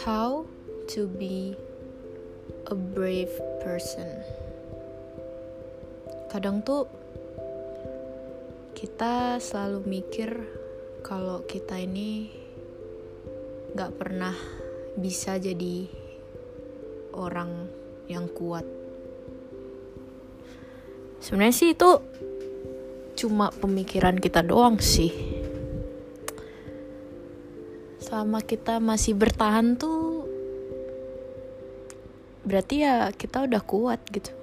How to be a brave person. Kadang tuh kita selalu mikir kalau kita ini gak pernah bisa jadi orang yang kuat. Sebenarnya sih itu cuma pemikiran kita doang sih. Selama kita masih bertahan tuh berarti ya kita udah kuat gitu.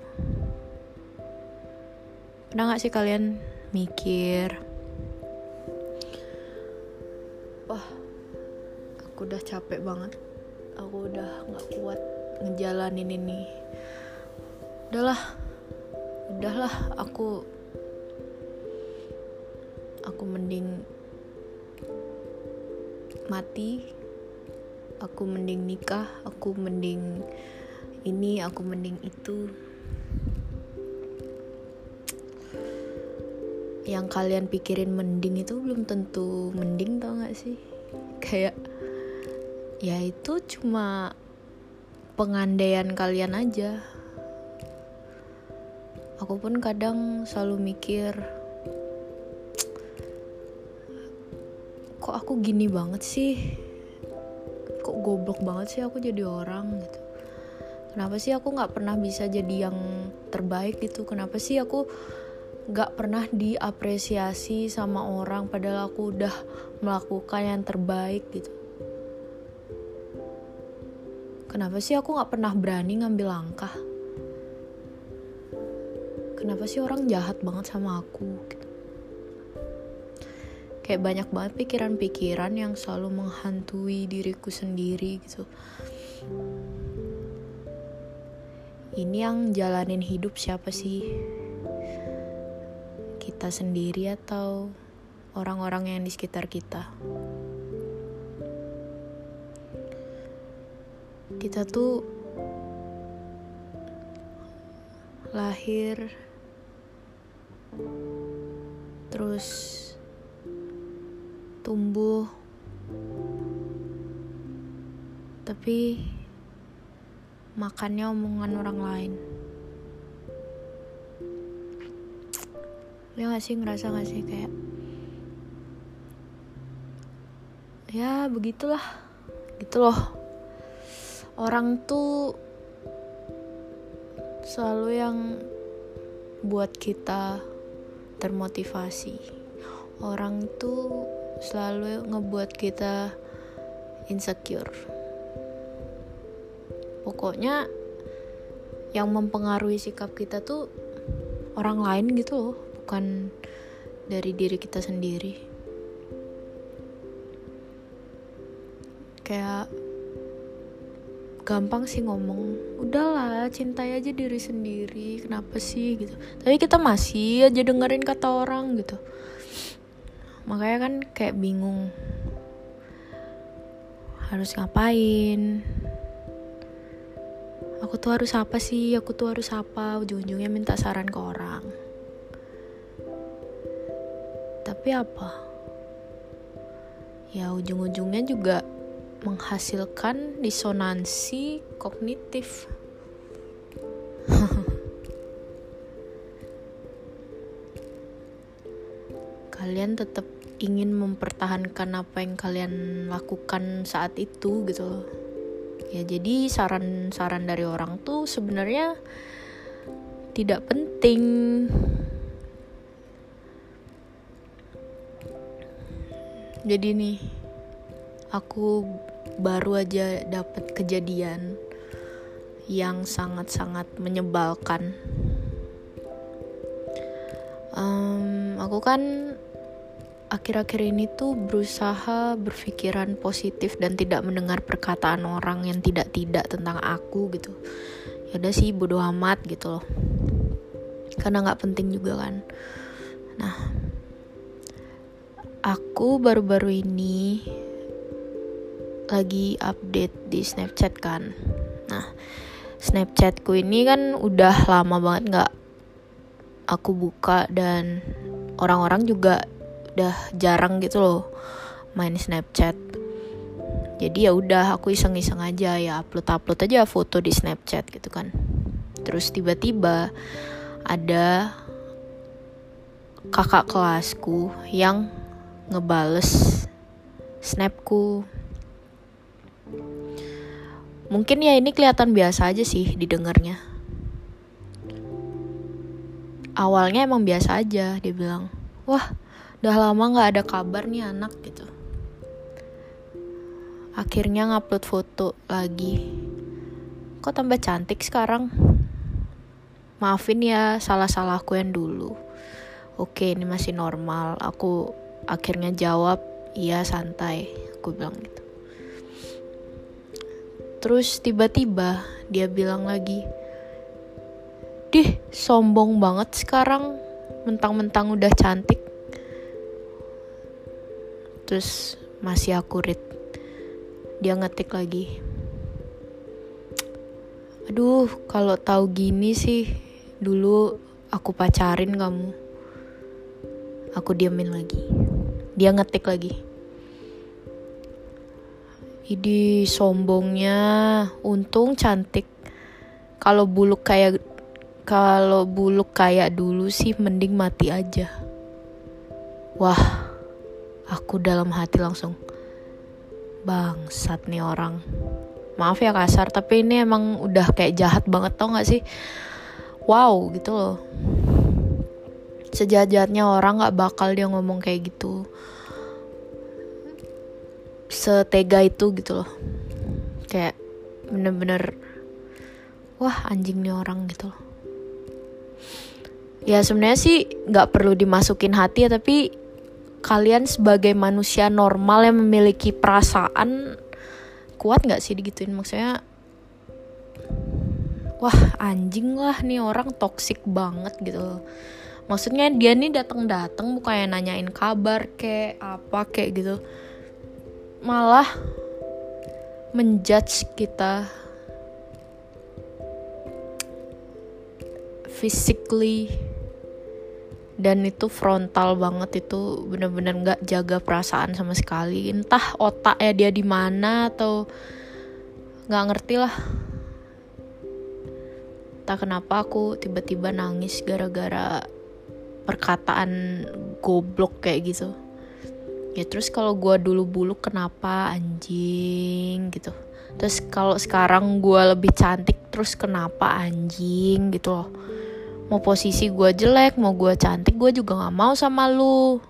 Pernah gak sih kalian mikir Wah aku udah capek banget Aku udah gak kuat ngejalanin ini Udahlah Udahlah aku Aku mending mati. Aku mending nikah Aku mending ini Aku mending itu. Yang kalian pikirin mending itu belum tentu mending tau gak sih? Kayak ya itu cuma pengandaian kalian aja. Aku pun kadang selalu mikir kok aku gini banget sih? Kok goblok banget sih aku jadi orang gitu? Kenapa sih aku nggak pernah bisa jadi yang terbaik gitu? Kenapa sih aku gak pernah diapresiasi sama orang padahal aku udah melakukan yang terbaik gitu? Kenapa sih aku gak pernah berani ngambil langkah? Kenapa sih orang jahat banget sama aku? gitu kayak banyak banget pikiran-pikiran yang selalu menghantui diriku sendiri gitu ini yang jalanin hidup siapa sih kita sendiri atau orang-orang yang di sekitar kita. Kita tuh lahir terus tumbuh. Tapi makannya omongan orang lain. ya gak sih ngerasa gak sih kayak ya begitulah gitu loh. Orang tuh selalu yang buat kita termotivasi. Orang tuh selalu ngebuat kita insecure. Pokoknya yang mempengaruhi sikap kita tuh orang lain gitu loh bukan dari diri kita sendiri. Kayak gampang sih ngomong udahlah cintai aja diri sendiri kenapa sih? gitu. Tapi kita masih aja dengerin kata orang gitu makanya kan kayak bingung. Harus ngapain? Aku tuh harus apa sih? Aku tuh harus apa? Ujung-ujungnya minta saran ke orang. Tapi apa? Ya ujung-ujungnya juga menghasilkan disonansi kognitif. Kalian tetap ingin mempertahankan apa yang kalian lakukan saat itu gitu ya jadi saran-saran dari orang tuh sebenarnya tidak penting. Jadi nih aku baru aja dapat kejadian yang sangat-sangat menyebalkan. Um, aku kan akhir-akhir ini tuh berusaha berpikiran positif dan tidak mendengar perkataan orang yang tidak-tidak tentang aku gitu. Ya udah sih bodo amat gitu loh. Karena nggak penting juga kan. Nah aku baru-baru ini lagi update di Snapchat kan. Nah, Snapchatku ini kan udah lama banget nggak aku buka dan orang-orang juga udah jarang gitu loh main Snapchat. jadi ya udah aku iseng-iseng aja ya upload-upload aja foto di Snapchat gitu kan. Terus tiba-tiba ada kakak kelasku yang ngebales snapku. Mungkin ya ini kelihatan biasa aja sih didengarnya. Awalnya emang biasa aja dia bilang wah udah lama nggak ada kabar nih anak gitu. Akhirnya ngupload foto lagi. Kok tambah cantik sekarang? Maafin ya salah-salahku yang dulu. Oke ini masih normal. Aku akhirnya jawab iya santai aku bilang gitu. Terus tiba-tiba dia bilang lagi dih sombong banget sekarang. Mentang-mentang udah cantik terus masih aku read. Dia ngetik lagi. Aduh kalau tahu gini sih dulu aku pacarin kamu. Aku diamin lagi. Dia ngetik lagi. Idi sombongnya untung cantik. Kalau buluk kayak kalau buluk kayak dulu sih mending mati aja. Wah aku dalam hati langsung bangsat nih orang. Maaf ya kasar tapi ini emang udah kayak jahat banget tau gak sih? Wow gitu loh. Sejahatnya orang gak bakal dia ngomong kayak gitu. Setega itu gitu loh. Kayak bener-bener wah anjing nih orang gitu loh. Ya sebenarnya sih nggak perlu dimasukin hati ya tapi kalian sebagai manusia normal yang memiliki perasaan kuat nggak sih digituin? Maksudnya wah anjing lah nih orang toksik banget gitu maksudnya dia nih datang datang bukannya nanyain kabar kayak apa kayak gitu. Malah menjudge kita physically dan itu frontal banget itu bener-bener nggak -bener jaga perasaan sama sekali. Entah otak ya dia di mana atau nggak ngerti lah. Tak kenapa aku tiba-tiba nangis gara-gara perkataan goblok kayak gitu. Ya terus kalau gue dulu buluk kenapa? Anjing gitu. Terus kalau sekarang gue lebih cantik terus kenapa? Anjing gitu loh mau posisi gue jelek mau gue cantik gue juga nggak mau sama lu.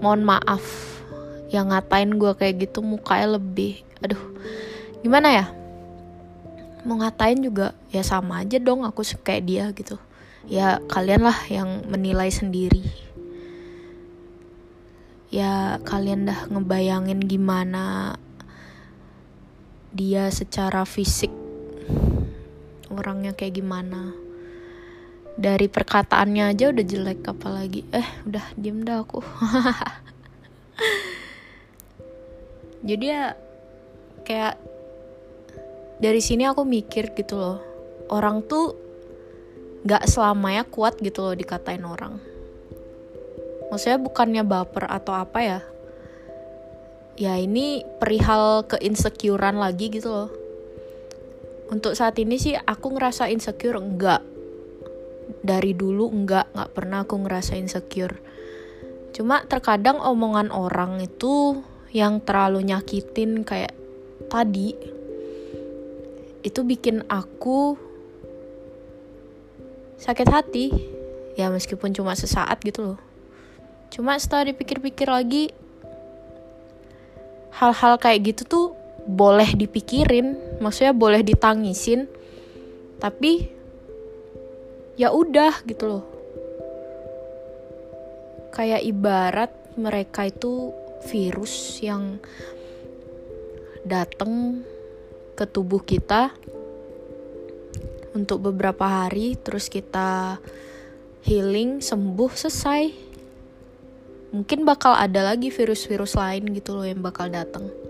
Mohon maaf yang ngatain gue kayak gitu mukanya lebih. Aduh gimana ya? Mau ngatain juga ya sama aja dong aku kayak dia gitu. Ya kalian lah yang menilai sendiri. Ya kalian dah ngebayangin gimana dia secara fisik orangnya kayak gimana. Dari perkataannya aja udah jelek apalagi. Eh udah diem dah aku. Jadi ya kayak dari sini aku mikir gitu loh. Orang tuh gak selamanya kuat gitu loh dikatain orang. Maksudnya bukannya baper atau apa ya? Ya ini perihal keinsecurean lagi gitu loh untuk saat ini sih aku ngerasa insecure enggak. Dari dulu enggak. Nggak pernah aku ngerasa insecure. Cuma terkadang omongan orang itu yang terlalu nyakitin kayak tadi itu bikin aku sakit hati. Ya meskipun cuma sesaat gitu loh. Cuma setelah dipikir-pikir lagi hal-hal kayak gitu tuh boleh dipikirin maksudnya boleh ditangisin tapi ya udah gitu loh. Kayak ibarat mereka itu virus yang datang ke tubuh kita untuk beberapa hari terus kita healing sembuh selesai. Mungkin bakal ada lagi virus-virus lain gitu loh yang bakal datang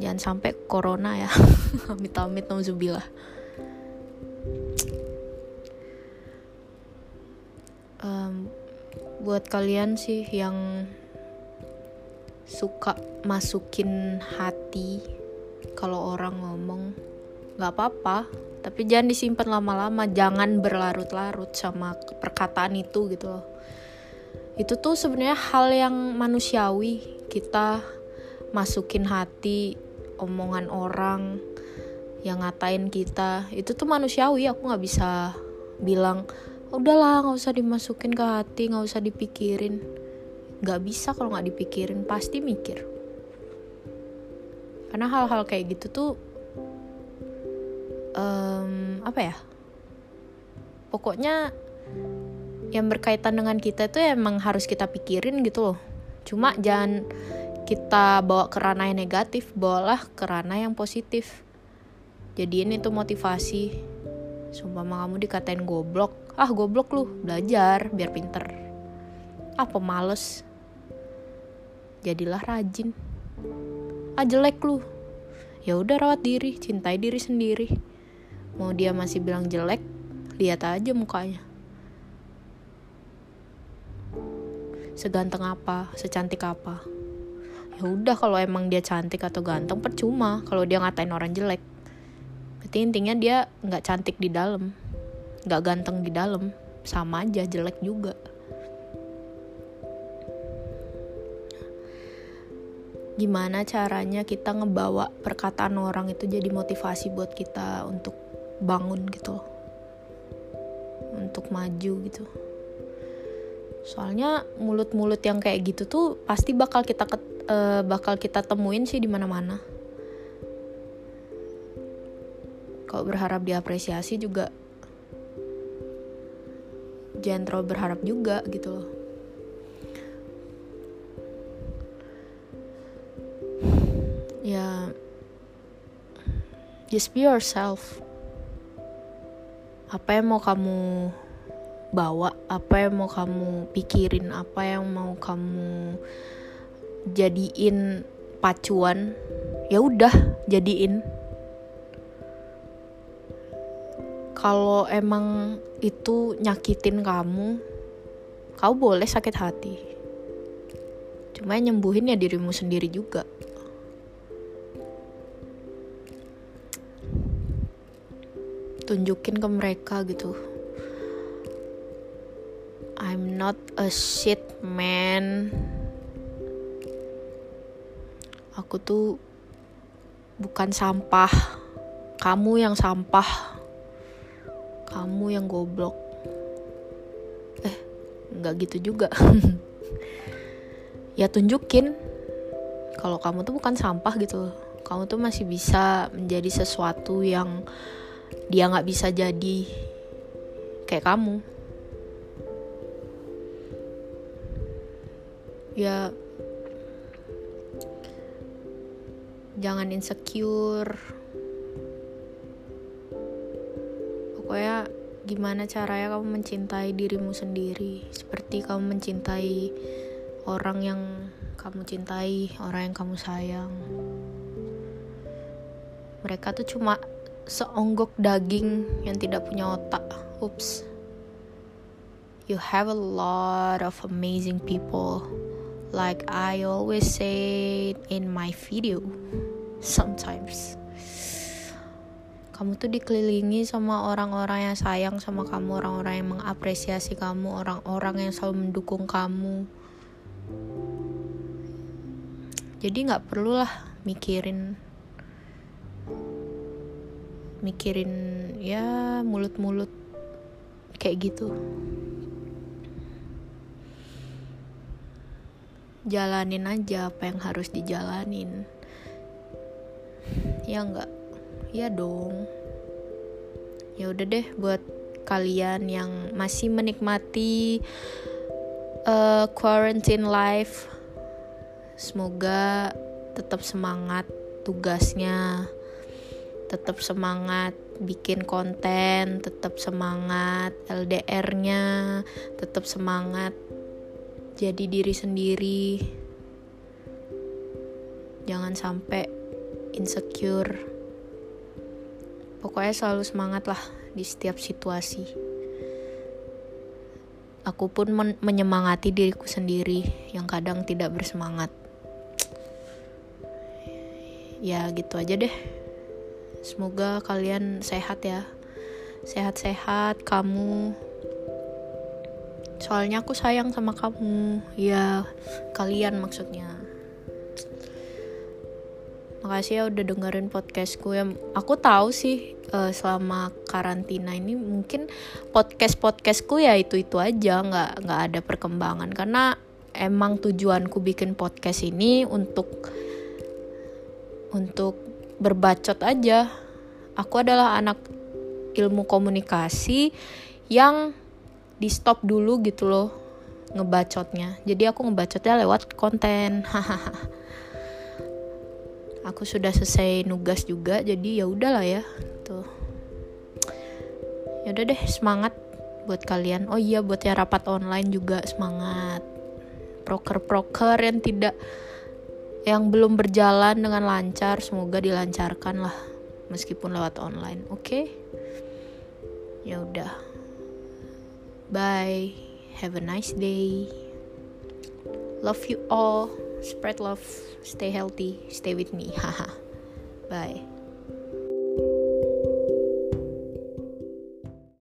jangan sampai corona ya. Amit-amit nauzubillah. Um, buat kalian sih yang suka masukin hati kalau orang ngomong nggak apa-apa. Tapi jangan disimpan lama-lama jangan berlarut-larut sama perkataan itu gitu loh. Itu tuh sebenarnya hal yang manusiawi kita masukin hati omongan orang yang ngatain kita. Itu tuh manusiawi aku nggak bisa bilang udahlah nggak usah dimasukin ke hati nggak usah dipikirin. Nggak bisa kalau nggak dipikirin pasti mikir. Karena hal-hal kayak gitu tuh um, apa ya? Pokoknya yang berkaitan dengan kita itu emang harus kita pikirin gitu loh. Cuma jangan kita bawa ke ranah yang negatif bawalah ke ranah yang positif. Jadiin itu motivasi. Sumpah kamu dikatain goblok. Ah goblok lu belajar biar pinter. Apa males? Jadilah rajin. Ah jelek lu. Ya udah rawat diri cintai diri sendiri. Mau dia masih bilang jelek lihat aja mukanya. Seganteng apa? Secantik apa ya udah kalau emang dia cantik atau ganteng percuma kalau dia ngatain orang jelek. Berarti intinya dia nggak cantik di dalam nggak ganteng di dalam. Sama aja jelek juga. Gimana caranya kita ngebawa perkataan orang itu jadi motivasi buat kita untuk bangun gitu untuk maju gitu soalnya mulut-mulut yang kayak gitu tuh pasti bakal kita uh, bakal kita temuin sih di mana-mana. Kalau berharap diapresiasi juga jangan terlalu berharap juga gitu loh. Ya just be yourself. Apa yang mau kamu bawa apa yang mau kamu pikirin apa yang mau kamu jadiin pacuan ya udah jadiin. Kalau emang itu nyakitin kamu kau boleh sakit hati. Cuma nyembuhin ya dirimu sendiri juga. Tunjukin ke mereka gitu I'm not a shit man. Aku tuh bukan sampah. Kamu yang sampah. Kamu yang goblok. Eh nggak gitu juga. Ya tunjukin kalau kamu tuh bukan sampah gitu. Kamu tuh masih bisa menjadi sesuatu yang dia nggak bisa jadi. Kayak kamu ya jangan insecure pokoknya gimana caranya kamu mencintai dirimu sendiri seperti kamu mencintai orang yang kamu cintai orang yang kamu sayang mereka tuh cuma seonggok daging yang tidak punya otak. Oops. You have a lot of amazing people. Like I always say in my video. Sometimes. Kamu tuh dikelilingi sama orang-orang yang sayang sama kamu, orang-orang yang mengapresiasi kamu, orang-orang yang selalu mendukung kamu. Jadi nggak perlulah mikirin mikirin ya mulut-mulut kayak gitu jalanin aja apa yang harus dijalanin. Ya enggak ya dong. Ya udah deh buat kalian yang masih menikmati uh, quarantine life semoga tetap semangat tugasnya tetap semangat bikin konten, tetap semangat LDR-nya, tetap semangat jadi diri sendiri. Jangan sampai insecure. Pokoknya selalu semangat lah di setiap situasi. Aku pun men menyemangati diriku sendiri yang kadang tidak bersemangat. ya gitu aja deh semoga kalian sehat ya sehat-sehat kamu soalnya aku sayang sama kamu. Ya kalian maksudnya. Makasih ya udah dengerin podcastku. Ya aku tahu sih uh, selama karantina ini mungkin podcast podcastku ya itu itu aja. Nggak nggak ada perkembangan. Karena emang tujuanku bikin podcast ini untuk untuk berbacot aja. Aku adalah anak ilmu komunikasi yang di stop dulu gitu loh ngebacotnya. Jadi aku ngebacotnya lewat konten. Aku sudah selesai nugas juga jadi ya udahlah ya tuh ya udah deh semangat buat kalian. Oh iya buat yang rapat online juga semangat. Proker-proker yang tidak yang belum berjalan dengan lancar semoga dilancarkan lah meskipun lewat online oke? Okay? ya udah Bye. Have a nice day. Love you all. Spread love. Stay healthy. Stay with me. Haha. Bye.